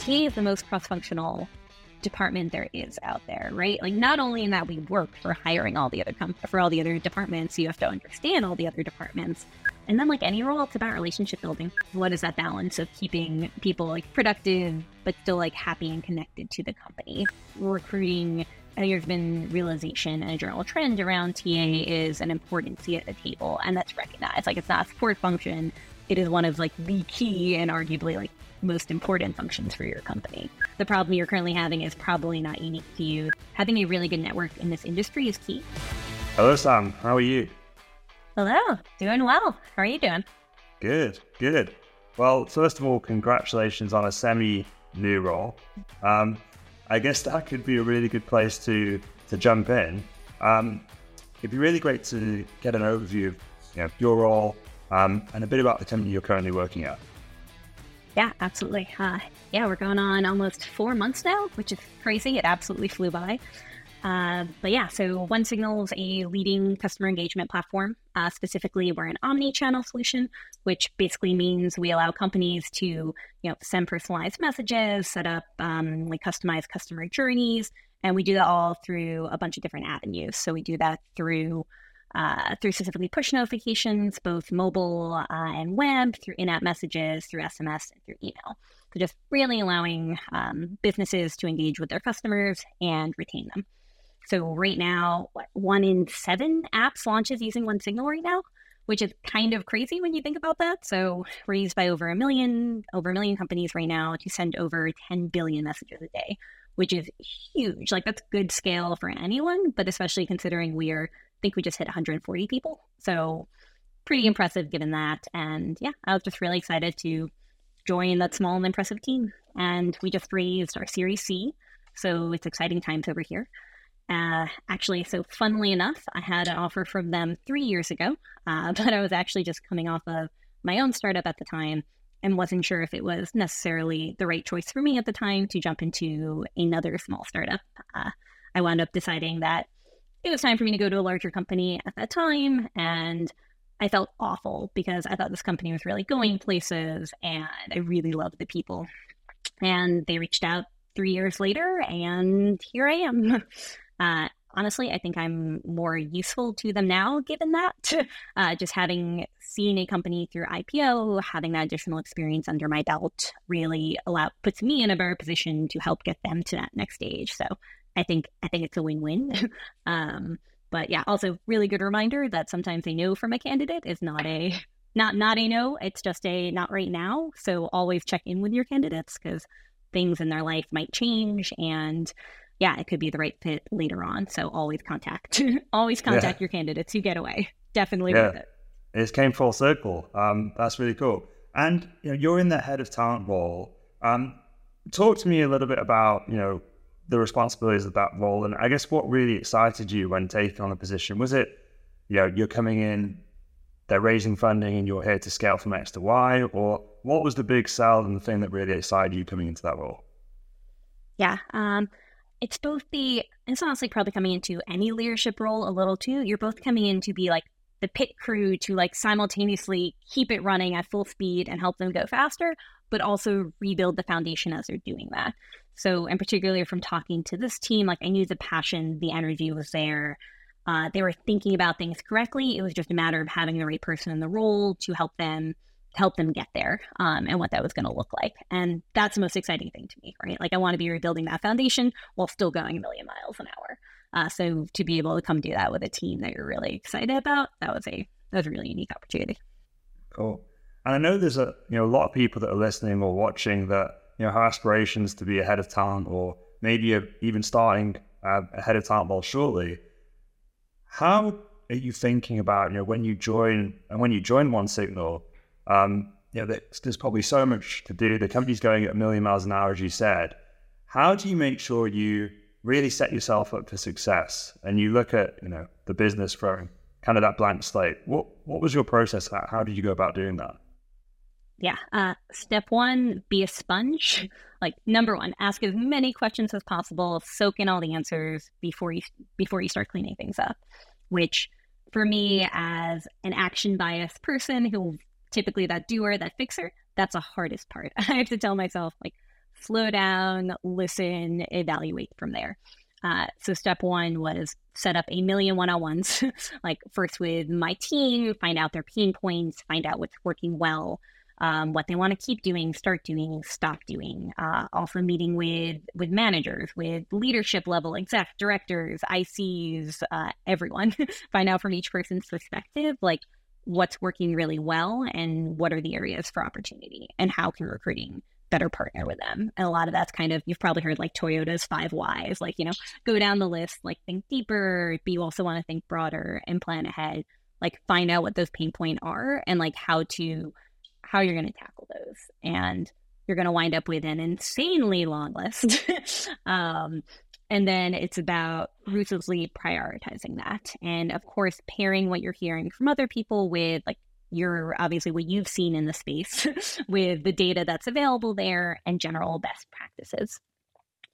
TA is the most cross functional department there is out there, right? Like not only in that we work for hiring all the other com- for all the other departments, you have to understand all the other departments. And then like any role, it's about relationship building. What is that balance of keeping people like productive but still like happy and connected to the company? Recruiting I think there's been realization and a general trend around TA is an important seat at the table, and that's recognized. Like it's not a support function; it is one of like the key and arguably like most important functions for your company. The problem you're currently having is probably not unique to you. Having a really good network in this industry is key. Hello, Sam. How are you? Hello. Doing well. How are you doing? Good. Good. Well, first of all, congratulations on a semi new role. Um, I guess that could be a really good place to to jump in. Um, it'd be really great to get an overview of you know, your role um, and a bit about the company you're currently working at. Yeah, absolutely. Uh, yeah, we're going on almost four months now, which is crazy. It absolutely flew by. Uh, but yeah, so OneSignal is a leading customer engagement platform. Uh, specifically, we're an omni-channel solution, which basically means we allow companies to, you know, send personalized messages, set up um, like customized customer journeys, and we do that all through a bunch of different avenues. So we do that through uh, through specifically push notifications, both mobile uh, and web, through in-app messages, through SMS, and through email. So just really allowing um, businesses to engage with their customers and retain them. So right now, what, one in seven apps launches using OneSignal right now, which is kind of crazy when you think about that. So we're used by over a million, over a million companies right now to send over 10 billion messages a day, which is huge. Like that's good scale for anyone, but especially considering we are, think we just hit 140 people. So pretty impressive given that. And yeah, I was just really excited to join that small and impressive team. And we just raised our Series C. So it's exciting times over here. Uh, actually, so funnily enough, I had an offer from them three years ago, uh, but I was actually just coming off of my own startup at the time and wasn't sure if it was necessarily the right choice for me at the time to jump into another small startup. Uh, I wound up deciding that it was time for me to go to a larger company at that time. And I felt awful because I thought this company was really going places and I really loved the people. And they reached out three years later, and here I am. Uh, honestly, I think I'm more useful to them now, given that. Uh, just having seen a company through IPO, having that additional experience under my belt really allow puts me in a better position to help get them to that next stage. So I think I think it's a win-win. um, but yeah, also really good reminder that sometimes a no from a candidate is not a not not a no. It's just a not right now. So always check in with your candidates because things in their life might change and yeah, it could be the right fit later on. So always contact, always contact yeah. your candidates who get away. Definitely yeah. worth it. It came full circle. Um, that's really cool. And you know, you're in the head of talent role. Um, talk to me a little bit about you know the responsibilities of that role, and I guess what really excited you when taking on the position. Was it you know you're coming in, they're raising funding, and you're here to scale from X to Y, or what was the big sell and the thing that really excited you coming into that role? Yeah. Um, it's both the it's honestly probably coming into any leadership role a little too. You're both coming in to be like the pit crew to like simultaneously keep it running at full speed and help them go faster, but also rebuild the foundation as they're doing that. So, and particularly from talking to this team, like I knew the passion, the energy was there. Uh, they were thinking about things correctly. It was just a matter of having the right person in the role to help them help them get there um, and what that was going to look like. And that's the most exciting thing to me, right? Like I want to be rebuilding that foundation while still going a million miles an hour. Uh, so to be able to come do that with a team that you're really excited about, that was a that was a really unique opportunity. Cool. And I know there's a you know a lot of people that are listening or watching that you know have aspirations to be ahead of talent or maybe even starting uh, ahead of talent well shortly. How are you thinking about you know when you join and when you join OneSignal? Um, you know, there's, there's probably so much to do. The company's going at a million miles an hour, as you said. How do you make sure you really set yourself up for success and you look at, you know, the business from kind of that blank slate? What what was your process? How, how did you go about doing that? Yeah. Uh, step one, be a sponge. Like number one, ask as many questions as possible, soak in all the answers before you before you start cleaning things up. Which, for me, as an action biased person who typically that doer, that fixer, that's the hardest part. I have to tell myself, like, slow down, listen, evaluate from there. Uh, so step one was set up a million one-on-ones, like first with my team, find out their pain points, find out what's working well, um, what they want to keep doing, start doing, stop doing. Uh, also meeting with with managers, with leadership level exec directors, ICs, uh, everyone. find out from each person's perspective, like what's working really well and what are the areas for opportunity and how can recruiting better partner with them. And a lot of that's kind of, you've probably heard like Toyota's five whys, like, you know, go down the list, like think deeper, but you also want to think broader and plan ahead, like find out what those pain points are and like how to, how you're going to tackle those. And you're going to wind up with an insanely long list. um, and then it's about ruthlessly prioritizing that. And of course, pairing what you're hearing from other people with like your obviously what you've seen in the space with the data that's available there and general best practices.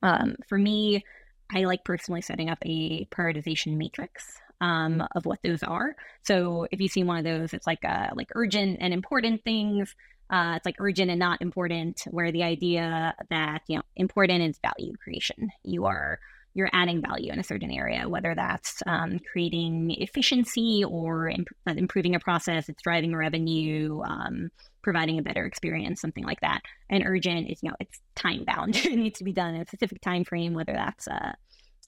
Um, for me, I like personally setting up a prioritization matrix um, of what those are. So if you see one of those, it's like uh, like urgent and important things. Uh, it's like urgent and not important, where the idea that you know important is value creation. You are you're adding value in a certain area, whether that's um, creating efficiency or imp- uh, improving a process, it's driving revenue, um, providing a better experience, something like that. And urgent is you know it's time bound; it needs to be done in a specific time frame, whether that's uh,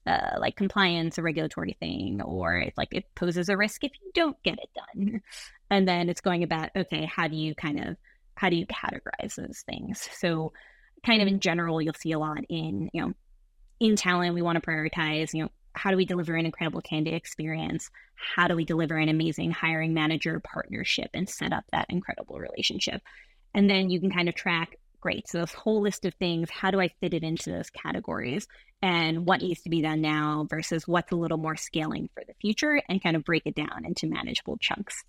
uh, like compliance, a regulatory thing, or it's like it poses a risk if you don't get it done. And then it's going about okay, how do you kind of how do you categorize those things? So, kind of in general, you'll see a lot in, you know, in talent, we want to prioritize, you know, how do we deliver an incredible candidate experience? How do we deliver an amazing hiring manager partnership and set up that incredible relationship? And then you can kind of track, great. So this whole list of things, how do I fit it into those categories? And what needs to be done now versus what's a little more scaling for the future and kind of break it down into manageable chunks.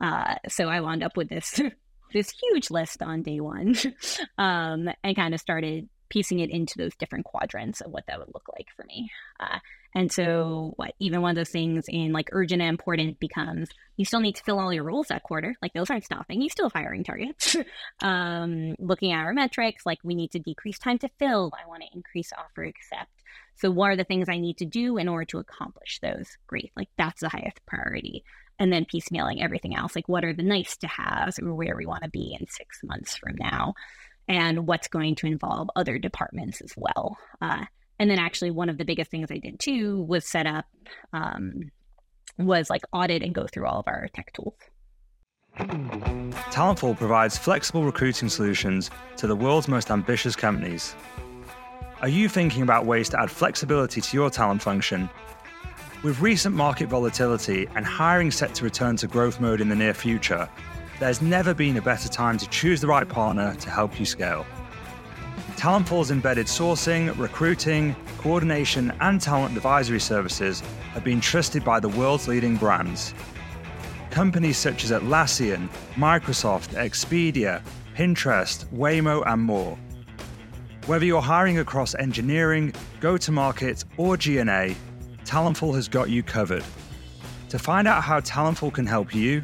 Uh, so I wound up with this this huge list on day one um, and kind of started piecing it into those different quadrants of what that would look like for me. Uh, and so, what even one of those things in like urgent and important becomes you still need to fill all your roles that quarter. Like those aren't stopping. You still have hiring targets. um, looking at our metrics, like we need to decrease time to fill. I want to increase offer accept. So, what are the things I need to do in order to accomplish those? Great. Like that's the highest priority and then piecemealing everything else like what are the nice to haves or where we want to be in six months from now and what's going to involve other departments as well. Uh, and then actually one of the biggest things i did too was set up um, was like audit and go through all of our tech tools. Talentful provides flexible recruiting solutions to the world's most ambitious companies. Are you thinking about ways to add flexibility to your talent function? With recent market volatility and hiring set to return to growth mode in the near future, there's never been a better time to choose the right partner to help you scale. Talentful's embedded sourcing, recruiting, coordination, and talent advisory services have been trusted by the world's leading brands. Companies such as Atlassian, Microsoft, Expedia, Pinterest, Waymo, and more. Whether you're hiring across engineering, go to market, or G&A, Talentful has got you covered. To find out how Talentful can help you,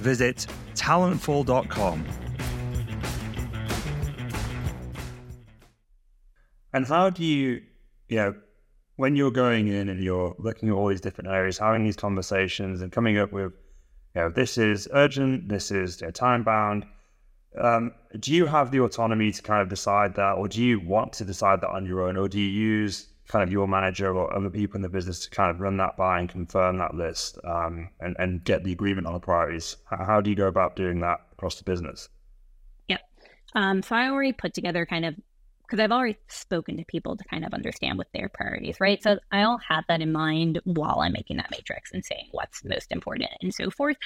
visit talentful.com. And how do you, you know, when you're going in and you're looking at all these different areas, having these conversations and coming up with, you know, this is urgent, this is you know, time bound. Um, do you have the autonomy to kind of decide that, or do you want to decide that on your own, or do you use kind of your manager or other people in the business to kind of run that by and confirm that list um, and, and get the agreement on the priorities? How, do you go about doing that across the business? Yep. Um, so I already put together kind of because I've already spoken to people to kind of understand what their priorities, right? So I'll have that in mind while I'm making that matrix and saying what's most important and so forth.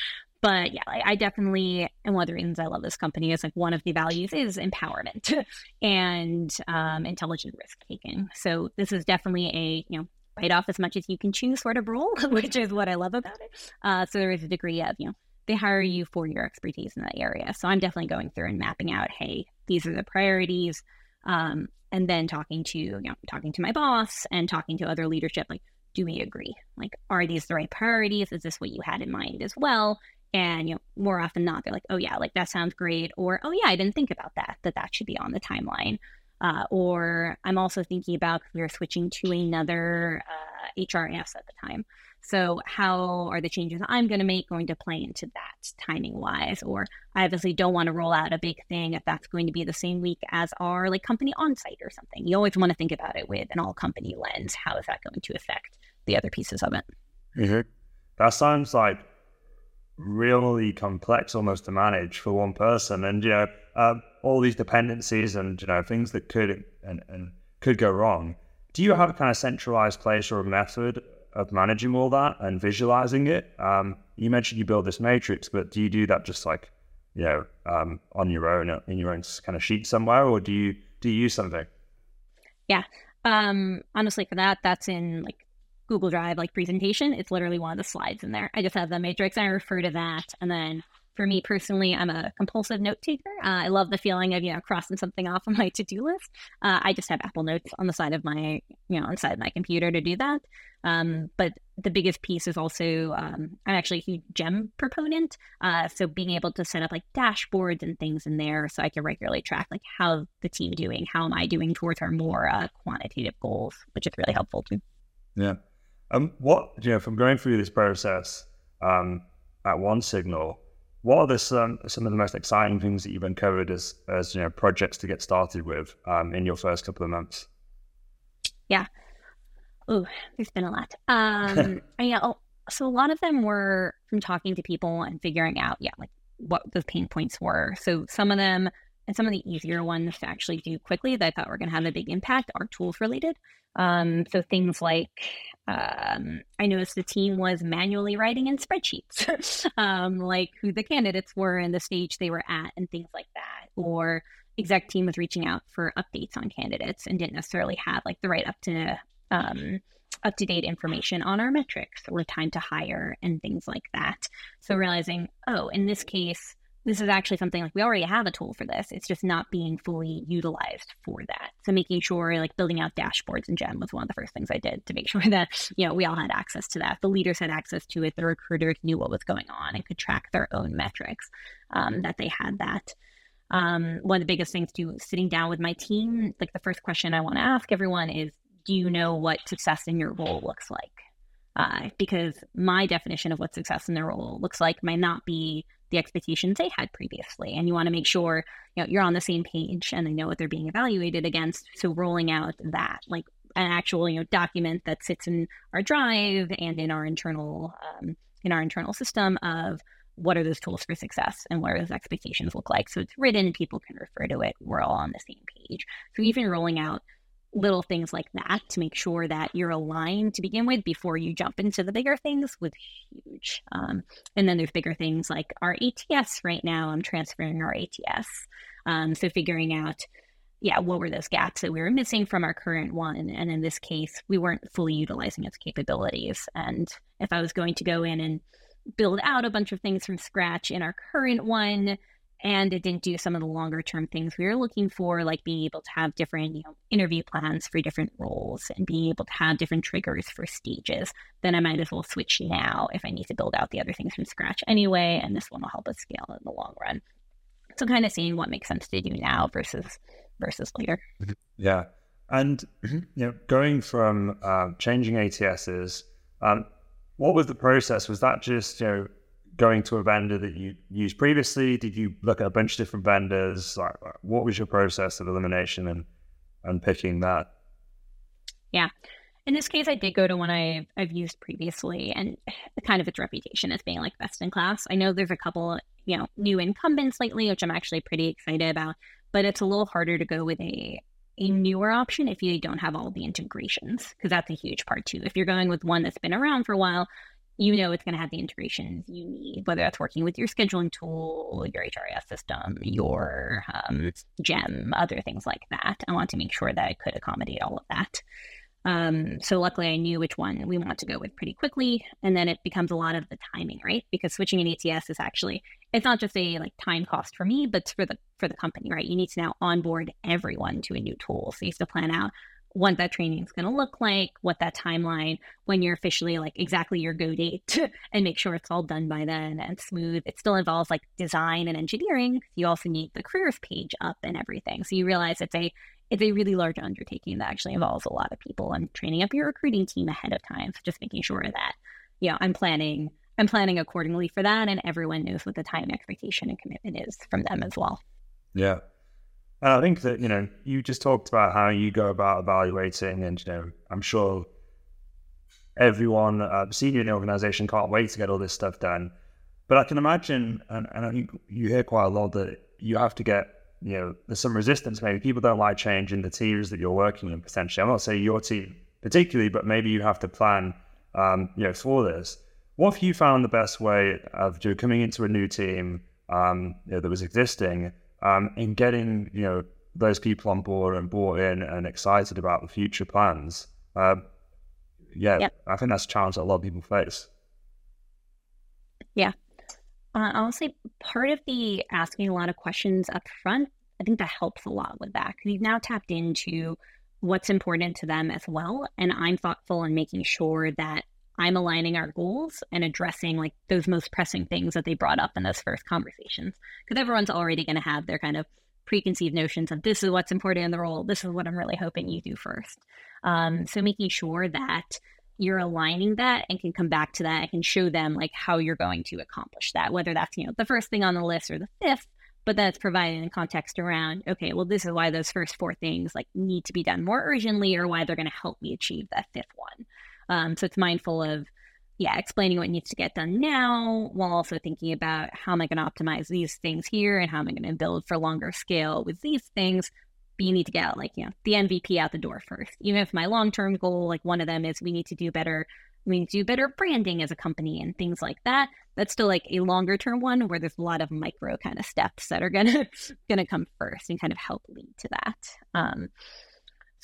But yeah, I, I definitely, and one of the reasons I love this company is like one of the values is empowerment and um, intelligent risk taking. So this is definitely a, you know, bite off as much as you can chew sort of role, which is what I love about it. Uh, so there is a degree of, you know, they hire you for your expertise in that area. So I'm definitely going through and mapping out, hey, these are the priorities um, and then talking to you know talking to my boss and talking to other leadership like do we agree like are these the right priorities is this what you had in mind as well and you know more often not they're like oh yeah like that sounds great or oh yeah i didn't think about that that that should be on the timeline Uh, or I'm also thinking about we are switching to another uh, HRIS at the time. So, how are the changes I'm going to make going to play into that timing wise? Or I obviously don't want to roll out a big thing if that's going to be the same week as our like company onsite or something. You always want to think about it with an all company lens. How is that going to affect the other pieces of it? Mm-hmm. That sounds like really complex almost to manage for one person. And, you know, uh, all these dependencies and, you know, things that could and, and could go wrong. Do you have a kind of centralized place or a method of managing all that and visualizing it. Um, you mentioned you build this matrix, but do you do that just like you know um, on your own in your own kind of sheet somewhere, or do you do you use something? Yeah, um, honestly, for that, that's in like Google Drive, like presentation. It's literally one of the slides in there. I just have the matrix. and I refer to that, and then for me personally, I'm a compulsive note taker. Uh, I love the feeling of you know crossing something off on my to do list. Uh, I just have Apple Notes on the side of my you know on the side of my computer to do that. Um, but the biggest piece is also um, I'm actually a huge Gem proponent. Uh, so being able to set up like dashboards and things in there, so I can regularly track like how the team doing, how am I doing towards our more uh, quantitative goals, which is really helpful too. Yeah. Um. What you know from going through this process um at OneSignal what are the, some, some of the most exciting things that you've uncovered as, as you know, projects to get started with um, in your first couple of months? Yeah. Oh, there's been a lot. Um, yeah, oh, so a lot of them were from talking to people and figuring out, yeah, like what those pain points were. So some of them and some of the easier ones to actually do quickly that I thought were going to have a big impact are tools related. Um, so things like um, I noticed the team was manually writing in spreadsheets, um, like who the candidates were and the stage they were at, and things like that. Or exec team was reaching out for updates on candidates and didn't necessarily have like the right up to um, up to date information on our metrics or time to hire and things like that. So realizing, oh, in this case this is actually something like we already have a tool for this. It's just not being fully utilized for that. So making sure like building out dashboards in Gem was one of the first things I did to make sure that, you know, we all had access to that. The leaders had access to it. The recruiters knew what was going on and could track their own metrics, um, that they had that. Um, one of the biggest things to sitting down with my team, like the first question I want to ask everyone is, do you know what success in your role looks like? Uh, because my definition of what success in their role looks like might not be the expectations they had previously and you want to make sure you know you're on the same page and they know what they're being evaluated against so rolling out that like an actual you know document that sits in our drive and in our internal um, in our internal system of what are those tools for success and what are those expectations look like. So it's written people can refer to it we're all on the same page. So even rolling out little things like that to make sure that you're aligned to begin with before you jump into the bigger things was huge. Um, and then there's bigger things like our ATS right now. I'm transferring our ATS. Um, so figuring out, yeah, what were those gaps that we were missing from our current one? And in this case, we weren't fully utilizing its capabilities. And if I was going to go in and build out a bunch of things from scratch in our current one, and it didn't do some of the longer term things we were looking for like being able to have different you know interview plans for different roles and being able to have different triggers for stages then i might as well switch now if i need to build out the other things from scratch anyway and this one will help us scale in the long run. So kind of seeing what makes sense to do now versus versus later. Yeah. And you know going from uh, changing ats's um, what was the process? Was that just you know going to a vendor that you used previously? Did you look at a bunch of different vendors? Like, what was your process of elimination and and picking that? Yeah. In this case, I did go to one I've, I've used previously and kind of its reputation as being like best in class. I know there's a couple, you know, new incumbents lately, which I'm actually pretty excited about, but it's a little harder to go with a a newer option if you don't have all the integrations because that's a huge part too. If you're going with one that's been around for a while, you know it's going to have the integrations you need, whether that's working with your scheduling tool, your HRIS system, your um, Gem, other things like that. I want to make sure that I could accommodate all of that. Um, so luckily, I knew which one we want to go with pretty quickly, and then it becomes a lot of the timing, right? Because switching an ATS is actually it's not just a like time cost for me, but for the for the company, right? You need to now onboard everyone to a new tool, so you have to plan out what that training is going to look like, what that timeline, when you're officially like exactly your go date, and make sure it's all done by then and smooth. It still involves like design and engineering. You also need the careers page up and everything. So you realize it's a it's a really large undertaking that actually involves a lot of people and training up your recruiting team ahead of time. So just making sure that, you know, I'm planning I'm planning accordingly for that and everyone knows what the time expectation and commitment is from them as well. Yeah. And I think that, you know, you just talked about how you go about evaluating and, you know, I'm sure everyone uh, senior in the organization can't wait to get all this stuff done. But I can imagine, and, and I think you hear quite a lot that you have to get, you know, there's some resistance. Maybe people don't like change in the teams that you're working in. Potentially, I'm not saying your team particularly, but maybe you have to plan, um, you know, for this. What have you found the best way of you coming into a new team um, you know, that was existing um, and getting, you know, those people on board and bought in and excited about the future plans? Uh, yeah, yep. I think that's a challenge that a lot of people face. Yeah, uh, I'll say part of the asking a lot of questions up front, I think that helps a lot with that because you've now tapped into what's important to them as well. And I'm thoughtful in making sure that I'm aligning our goals and addressing like those most pressing things that they brought up in those first conversations. Because everyone's already going to have their kind of preconceived notions of this is what's important in the role. This is what I'm really hoping you do first. Um, so making sure that you're aligning that and can come back to that and can show them like how you're going to accomplish that, whether that's, you know, the first thing on the list or the fifth, but that's providing a context around, okay, well, this is why those first four things like need to be done more urgently or why they're going to help me achieve that fifth one. Um, so it's mindful of, yeah, explaining what needs to get done now while also thinking about how am I going to optimize these things here and how am I going to build for longer scale with these things but you need to get like you know the MVP out the door first. Even if my long term goal, like one of them is we need to do better, we need to do better branding as a company and things like that. That's still like a longer term one where there's a lot of micro kind of steps that are gonna gonna come first and kind of help lead to that. Um,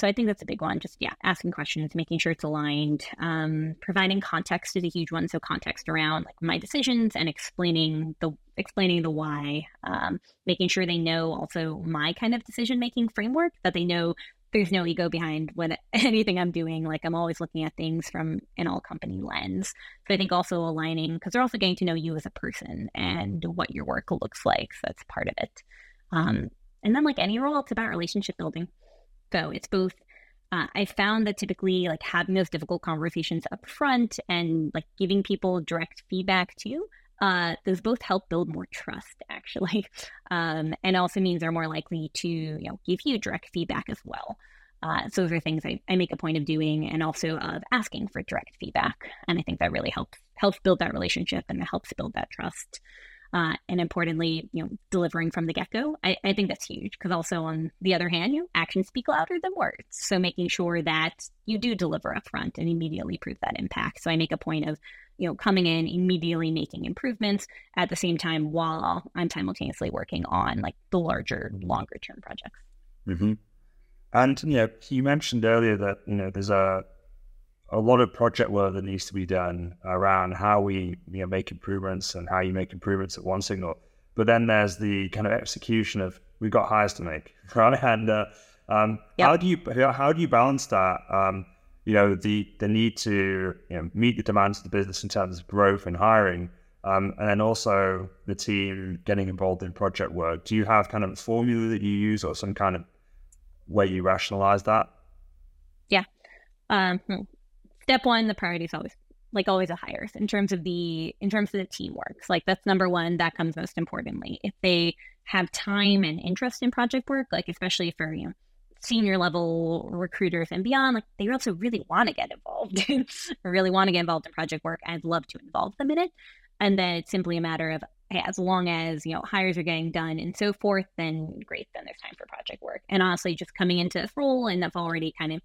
so I think that's a big one. Just yeah, asking questions, making sure it's aligned, um, providing context is a huge one. So context around like my decisions and explaining the explaining the why, um, making sure they know also my kind of decision making framework that they know there's no ego behind what anything I'm doing. Like I'm always looking at things from an all company lens. So I think also aligning because they're also getting to know you as a person and what your work looks like. So that's part of it. Um, and then like any role, it's about relationship building. So it's both. Uh, I found that typically, like having those difficult conversations up front and like giving people direct feedback too, uh, those both help build more trust actually, um, and also means they're more likely to you know give you direct feedback as well. Uh, so those are things I, I, make a point of doing, and also of asking for direct feedback. And I think that really helps helps build that relationship and it helps build that trust uh, and importantly, you know, delivering from the get go. I, I, think that's huge because also on the other hand, you know, actions speak louder than words. So making sure that you do deliver upfront and immediately prove that impact. So I make a point of, you know, coming in immediately making improvements at the same time while I'm simultaneously working on like the larger, longer term projects. Mm-hmm. And know, you mentioned earlier that you know there's a a lot of project work that needs to be done around how we you know, make improvements and how you make improvements at OneSignal. But then there's the kind of execution of we've got hires to make, right? And uh, um, yep. how do you how do you balance that? Um, you know, the the need to you know, meet the demands of the business in terms of growth and hiring, um, and then also the team getting involved in project work. Do you have kind of a formula that you use or some kind of way you rationalize that? Yeah. Um, hmm step one, the priority is always like always a hires in terms of the in terms of the teamwork. Like that's number one. That comes most importantly. If they have time and interest in project work, like especially for you know senior level recruiters and beyond, like they also really want to get involved, or really want to get involved in project work. I'd love to involve them in it. And then it's simply a matter of as long as you know hires are getting done and so forth, then great, then there's time for project work. And honestly, just coming into this role and I've already kind of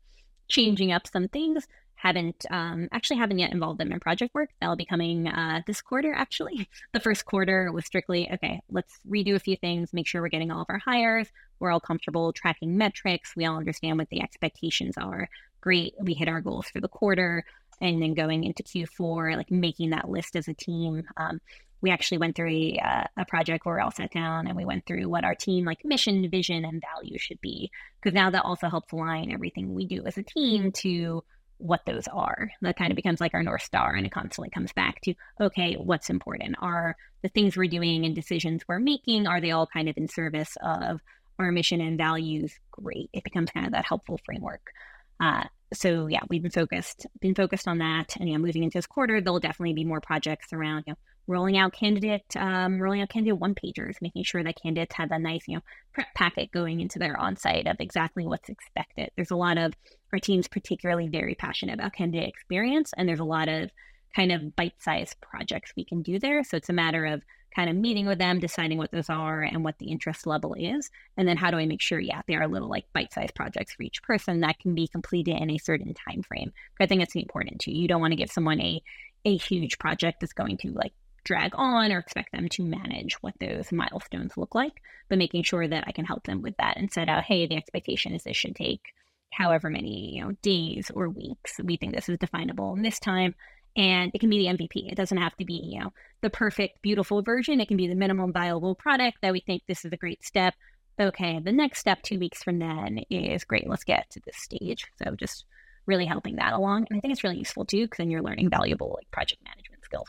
changing up some things haven't um, actually haven't yet involved them in project work. That'll be coming uh, this quarter. Actually, the first quarter was strictly okay. Let's redo a few things, make sure we're getting all of our hires. We're all comfortable tracking metrics. We all understand what the expectations are. Great, we hit our goals for the quarter, and then going into Q4, like making that list as a team. Um, we actually went through a, uh, a project where we all sat down and we went through what our team like mission, vision, and value should be. Because now that also helps align everything we do as a team to what those are. That kind of becomes like our North Star and it constantly comes back to, okay, what's important? Are the things we're doing and decisions we're making, are they all kind of in service of our mission and values, great. It becomes kind of that helpful framework. Uh, so yeah, we've been focused been focused on that, and yeah, moving into this quarter, there'll definitely be more projects around you know rolling out candidate um, rolling out candidate one pagers, making sure that candidates have a nice you know prep packet going into their onsite of exactly what's expected. There's a lot of our teams particularly very passionate about candidate experience, and there's a lot of kind of bite-sized projects we can do there. So it's a matter of kind of meeting with them, deciding what those are and what the interest level is. And then how do I make sure, yeah, they are little like bite-sized projects for each person that can be completed in a certain time frame. I think it's important too. You don't want to give someone a a huge project that's going to like drag on or expect them to manage what those milestones look like, but making sure that I can help them with that and set out, hey, the expectation is this should take however many you know days or weeks. We think this is definable in this time and it can be the MVP. It doesn't have to be, you know, the perfect, beautiful version. It can be the minimum viable product that we think this is a great step. Okay, the next step two weeks from then is great. Let's get to this stage. So just really helping that along. And I think it's really useful too, because then you're learning valuable like project management skills.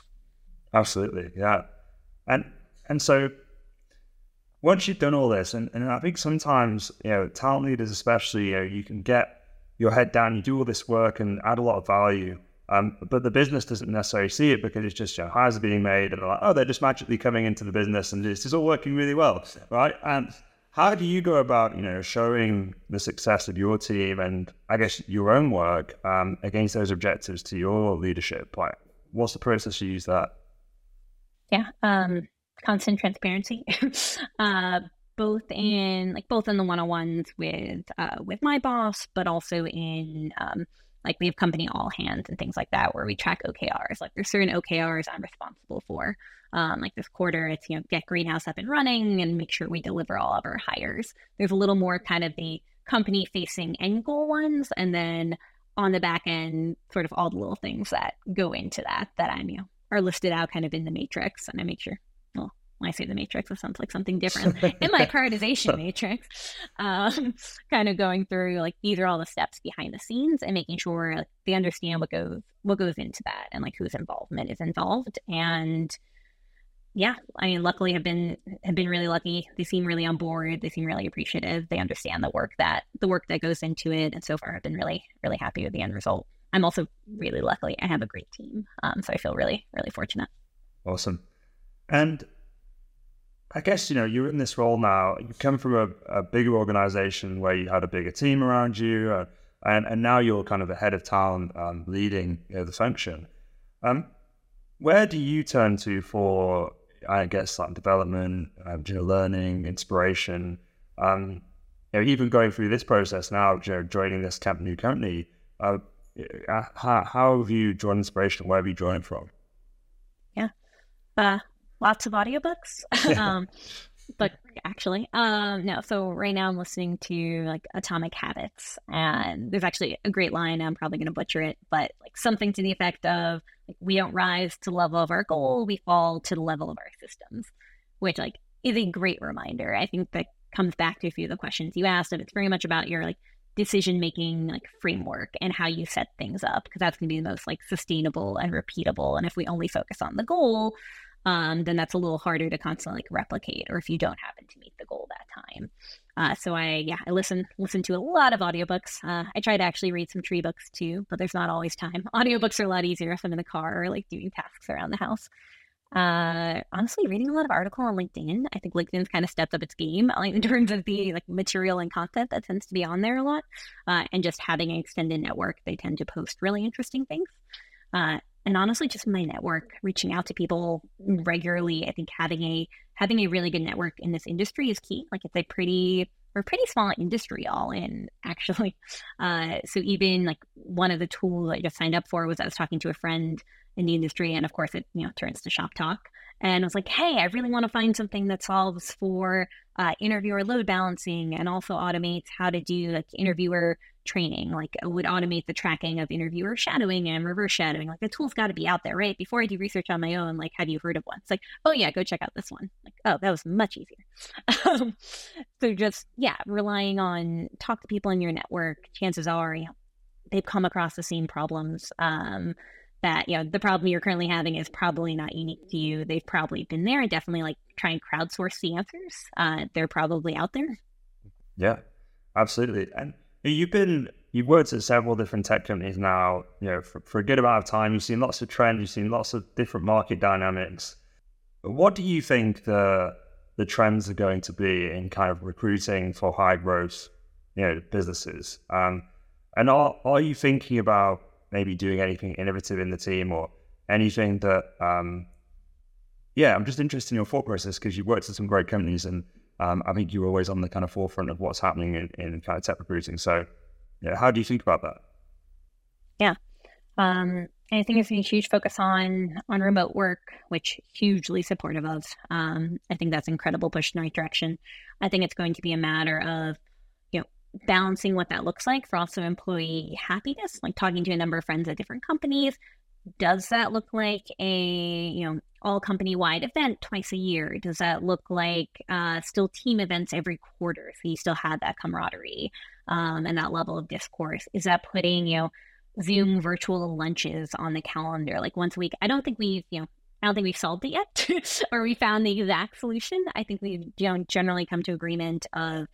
Absolutely. Yeah. And and so once you've done all this, and, and I think sometimes, you know, talent leaders especially, you know, you can get your head down, you do all this work and add a lot of value um, but the business doesn't necessarily see it because it's just you know, hires are being made and they're like, oh, they're just magically coming into the business and this is all working really well, right? And how do you go about you know showing the success of your team and I guess your own work um, against those objectives to your leadership? Like, what's the process you use that? Yeah, um, constant transparency. uh, both in like both in the one-on-ones with uh, with my boss, but also in um, like we have company all hands and things like that where we track OKRs. Like there's certain OKRs I'm responsible for. Um, like this quarter, it's you know get Greenhouse up and running and make sure we deliver all of our hires. There's a little more kind of the company facing end goal ones, and then on the back end, sort of all the little things that go into that that I'm you know are listed out kind of in the matrix, and I make sure well, when I say the matrix, it sounds like something different in my prioritization matrix. Um, kind of going through like these are all the steps behind the scenes and making sure like, they understand what goes what goes into that and like whose involvement is involved. And yeah, I mean, luckily have been have been really lucky. They seem really on board. They seem really appreciative. They understand the work that the work that goes into it, and so far I've been really really happy with the end result. I'm also really lucky. I have a great team, um, so I feel really really fortunate. Awesome. And I guess you know you're in this role now. You come from a, a bigger organization where you had a bigger team around you, uh, and and now you're kind of the head of talent, um, leading you know, the function. Um, where do you turn to for, I guess, like development, um, you know, learning, inspiration? Um, you know, even going through this process now, you know, joining this camp, new company. Uh, uh, how, how have you drawn inspiration? Where have you drawn it from? Yeah. Uh, lots of audiobooks. um, but actually, um, no. So right now I'm listening to like Atomic Habits, and there's actually a great line. I'm probably going to butcher it, but like something to the effect of like we don't rise to the level of our goal, we fall to the level of our systems, which like is a great reminder. I think that comes back to a few of the questions you asked, and it's very much about your like decision making like framework and how you set things up because that's going to be the most like sustainable and repeatable and if we only focus on the goal um, then that's a little harder to constantly like, replicate or if you don't happen to meet the goal that time. Uh, so I yeah I listen listen to a lot of audiobooks. Uh, I try to actually read some tree books too, but there's not always time. Audiobooks are a lot easier if I'm in the car or like doing tasks around the house. Uh, honestly, reading a lot of article on LinkedIn. I think LinkedIn's kind of stepped up its game like, in terms of the like material and content that tends to be on there a lot, uh, and just having an extended network. They tend to post really interesting things. Uh, and honestly just my network reaching out to people regularly i think having a having a really good network in this industry is key like it's a pretty or pretty small industry all in actually uh, so even like one of the tools i just signed up for was i was talking to a friend in the industry and of course it you know turns to shop talk and I was like, hey, I really want to find something that solves for uh, interviewer load balancing and also automates how to do like interviewer training, like it would automate the tracking of interviewer shadowing and reverse shadowing. Like the tool's got to be out there, right? Before I do research on my own, like, have you heard of one? It's like, oh yeah, go check out this one. Like, oh, that was much easier. Um, so just yeah, relying on talk to people in your network. Chances are, you know, they've come across the same problems. Um, that you know the problem you're currently having is probably not unique to you. They've probably been there. And definitely like try and crowdsource the answers. Uh, they're probably out there. Yeah, absolutely. And you've been you've worked at several different tech companies now. You know, for, for a good amount of time, you've seen lots of trends, you've seen lots of different market dynamics. What do you think the the trends are going to be in kind of recruiting for high growth, you know, businesses? Um, and are are you thinking about maybe doing anything innovative in the team or anything that um, yeah, I'm just interested in your thought process because you've worked at some great companies and um, I think you're always on the kind of forefront of what's happening in, in kind of tech recruiting. So, yeah, how do you think about that? Yeah, um, I think it's a huge focus on on remote work, which hugely supportive of. Um, I think that's incredible push in the right direction. I think it's going to be a matter of balancing what that looks like for also employee happiness. Like talking to a number of friends at different companies, does that look like a you know all company wide event twice a year? Does that look like uh, still team events every quarter? So you still had that camaraderie um, and that level of discourse. Is that putting you know Zoom virtual lunches on the calendar like once a week? I don't think we've you know I don't think we've solved it yet, or we found the exact solution. I think we've you know, generally come to agreement of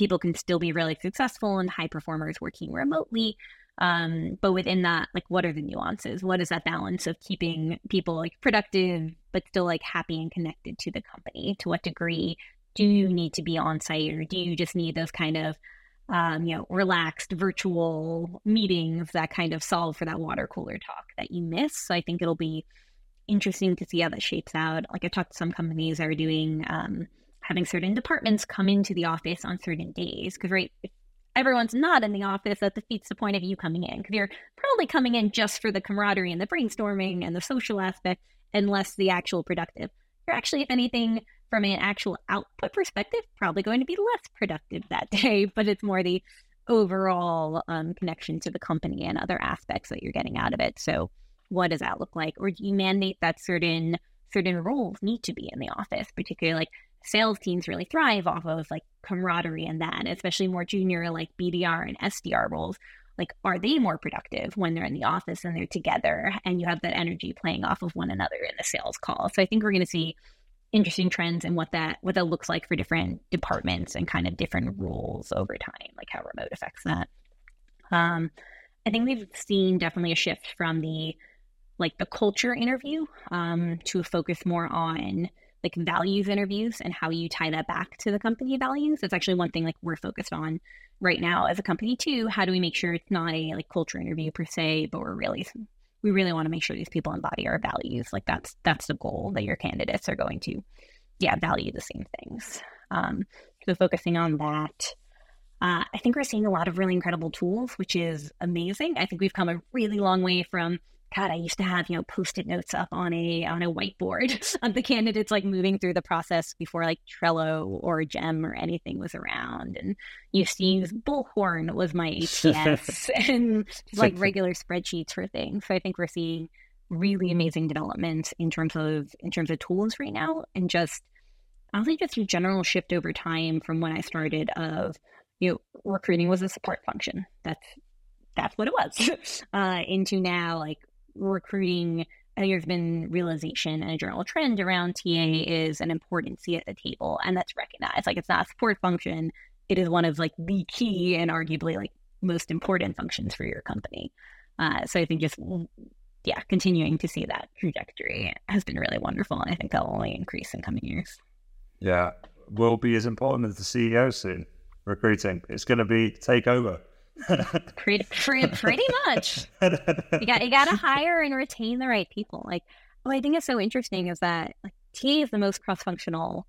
people can still be really successful and high performers working remotely. Um, but within that, like, what are the nuances? What is that balance of keeping people like productive, but still like happy and connected to the company? To what degree do you need to be on site, or do you just need those kind of um, you know, relaxed virtual meetings that kind of solve for that water cooler talk that you miss. So I think it'll be interesting to see how that shapes out. Like I talked to some companies that are doing um, having certain departments come into the office on certain days because right if everyone's not in the office, that defeats the point of you coming in because you're probably coming in just for the camaraderie and the brainstorming and the social aspect, and less the actual productive. You're actually, if anything, from an actual output perspective, probably going to be less productive that day, but it's more the overall um, connection to the company and other aspects that you're getting out of it. So, what does that look like? Or do you mandate that certain certain roles need to be in the office, particularly like sales teams really thrive off of like camaraderie and that, especially more junior like BDR and SDR roles. Like, are they more productive when they're in the office and they're together and you have that energy playing off of one another in the sales call? So I think we're going to see interesting trends and what that what that looks like for different departments and kind of different roles over time, like how remote affects that. Um, I think we've seen definitely a shift from the like the culture interview um, to focus more on like values interviews and how you tie that back to the company values. It's actually one thing like we're focused on right now as a company too. How do we make sure it's not a like culture interview per se, but we're really we really want to make sure these people embody our values. Like that's that's the goal that your candidates are going to, yeah, value the same things. Um, so focusing on that. Uh, I think we're seeing a lot of really incredible tools, which is amazing. I think we've come a really long way from God, I used to have, you know, post-it notes up on a on a whiteboard of the candidates like moving through the process before like Trello or Gem or anything was around. And used to use Bullhorn was my ATS and like regular spreadsheets for things. So I think we're seeing really amazing developments in terms of in terms of tools right now and just I honestly just a general shift over time from when I started of you know recruiting was a support function. That's that's what it was uh, into now like recruiting, I think there's been realization and a general trend around TA is an important seat at the table, and that's recognized. Like it's not a support function; it is one of like the key and arguably like most important functions for your company. Uh, so I think just yeah, continuing to see that trajectory has been really wonderful, and I think that'll only increase in coming years. Yeah, will be as important as the CEO soon. Recruiting, it's going to be take over pretty, pretty, pretty much. You got you got to hire and retain the right people. Like, what I think is so interesting is that like TA is the most cross functional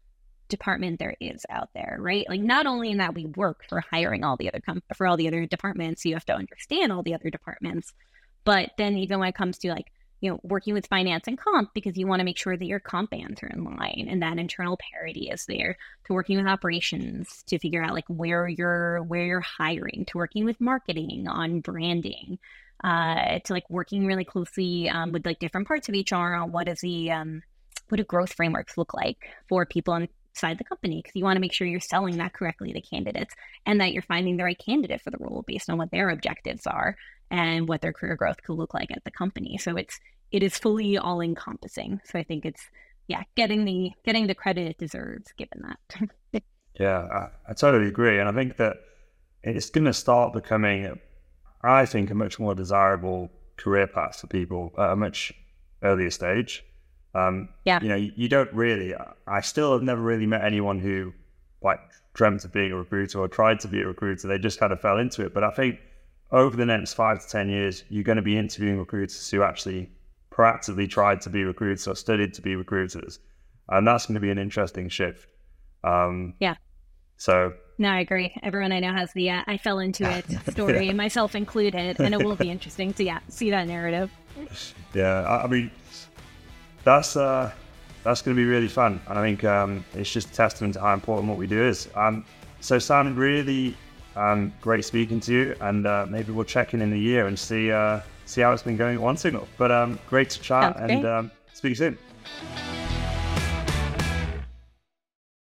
department there is out there, right? Like, not only in that we work for hiring all the other com- for all the other departments, you have to understand all the other departments, but then even when it comes to like you know, working with finance and comp because you want to make sure that your comp bands are in line and that internal parity is there. To working with operations to figure out like where you're where you're hiring. To working with marketing on branding. Uh, to like working really closely um, with like different parts of HR on what is the um, what do growth frameworks look like for people inside the company because you want to make sure you're selling that correctly to candidates and that you're finding the right candidate for the role based on what their objectives are and what their career growth could look like at the company. So it's it is fully all encompassing. So I think it's yeah, getting the getting the credit it deserves given that. Yeah, I, I totally agree. And I think that it's going to start becoming, I think, a much more desirable career path for people at a much earlier stage. Um, yeah. You know, you, you don't really, I still have never really met anyone who like dreamt of being a recruiter or tried to be a recruiter. They just kind of fell into it. But I think over the next five to 10 years, you're going to be interviewing recruiters who actually proactively tried to be recruiters or studied to be recruiters. And that's going to be an interesting shift. Um, yeah. So. No, I agree. Everyone I know has the uh, I fell into it story, yeah. myself included. And it will be interesting to yeah, see that narrative. Yeah. I, I mean, that's. Uh, that's going to be really fun. And I think um, it's just a testament to how important what we do is. Um, so, Sam, really um, great speaking to you, and uh, maybe we'll check in in the year and see uh, see how it's been going at OneSignal. But um, great to chat, and um, speak soon.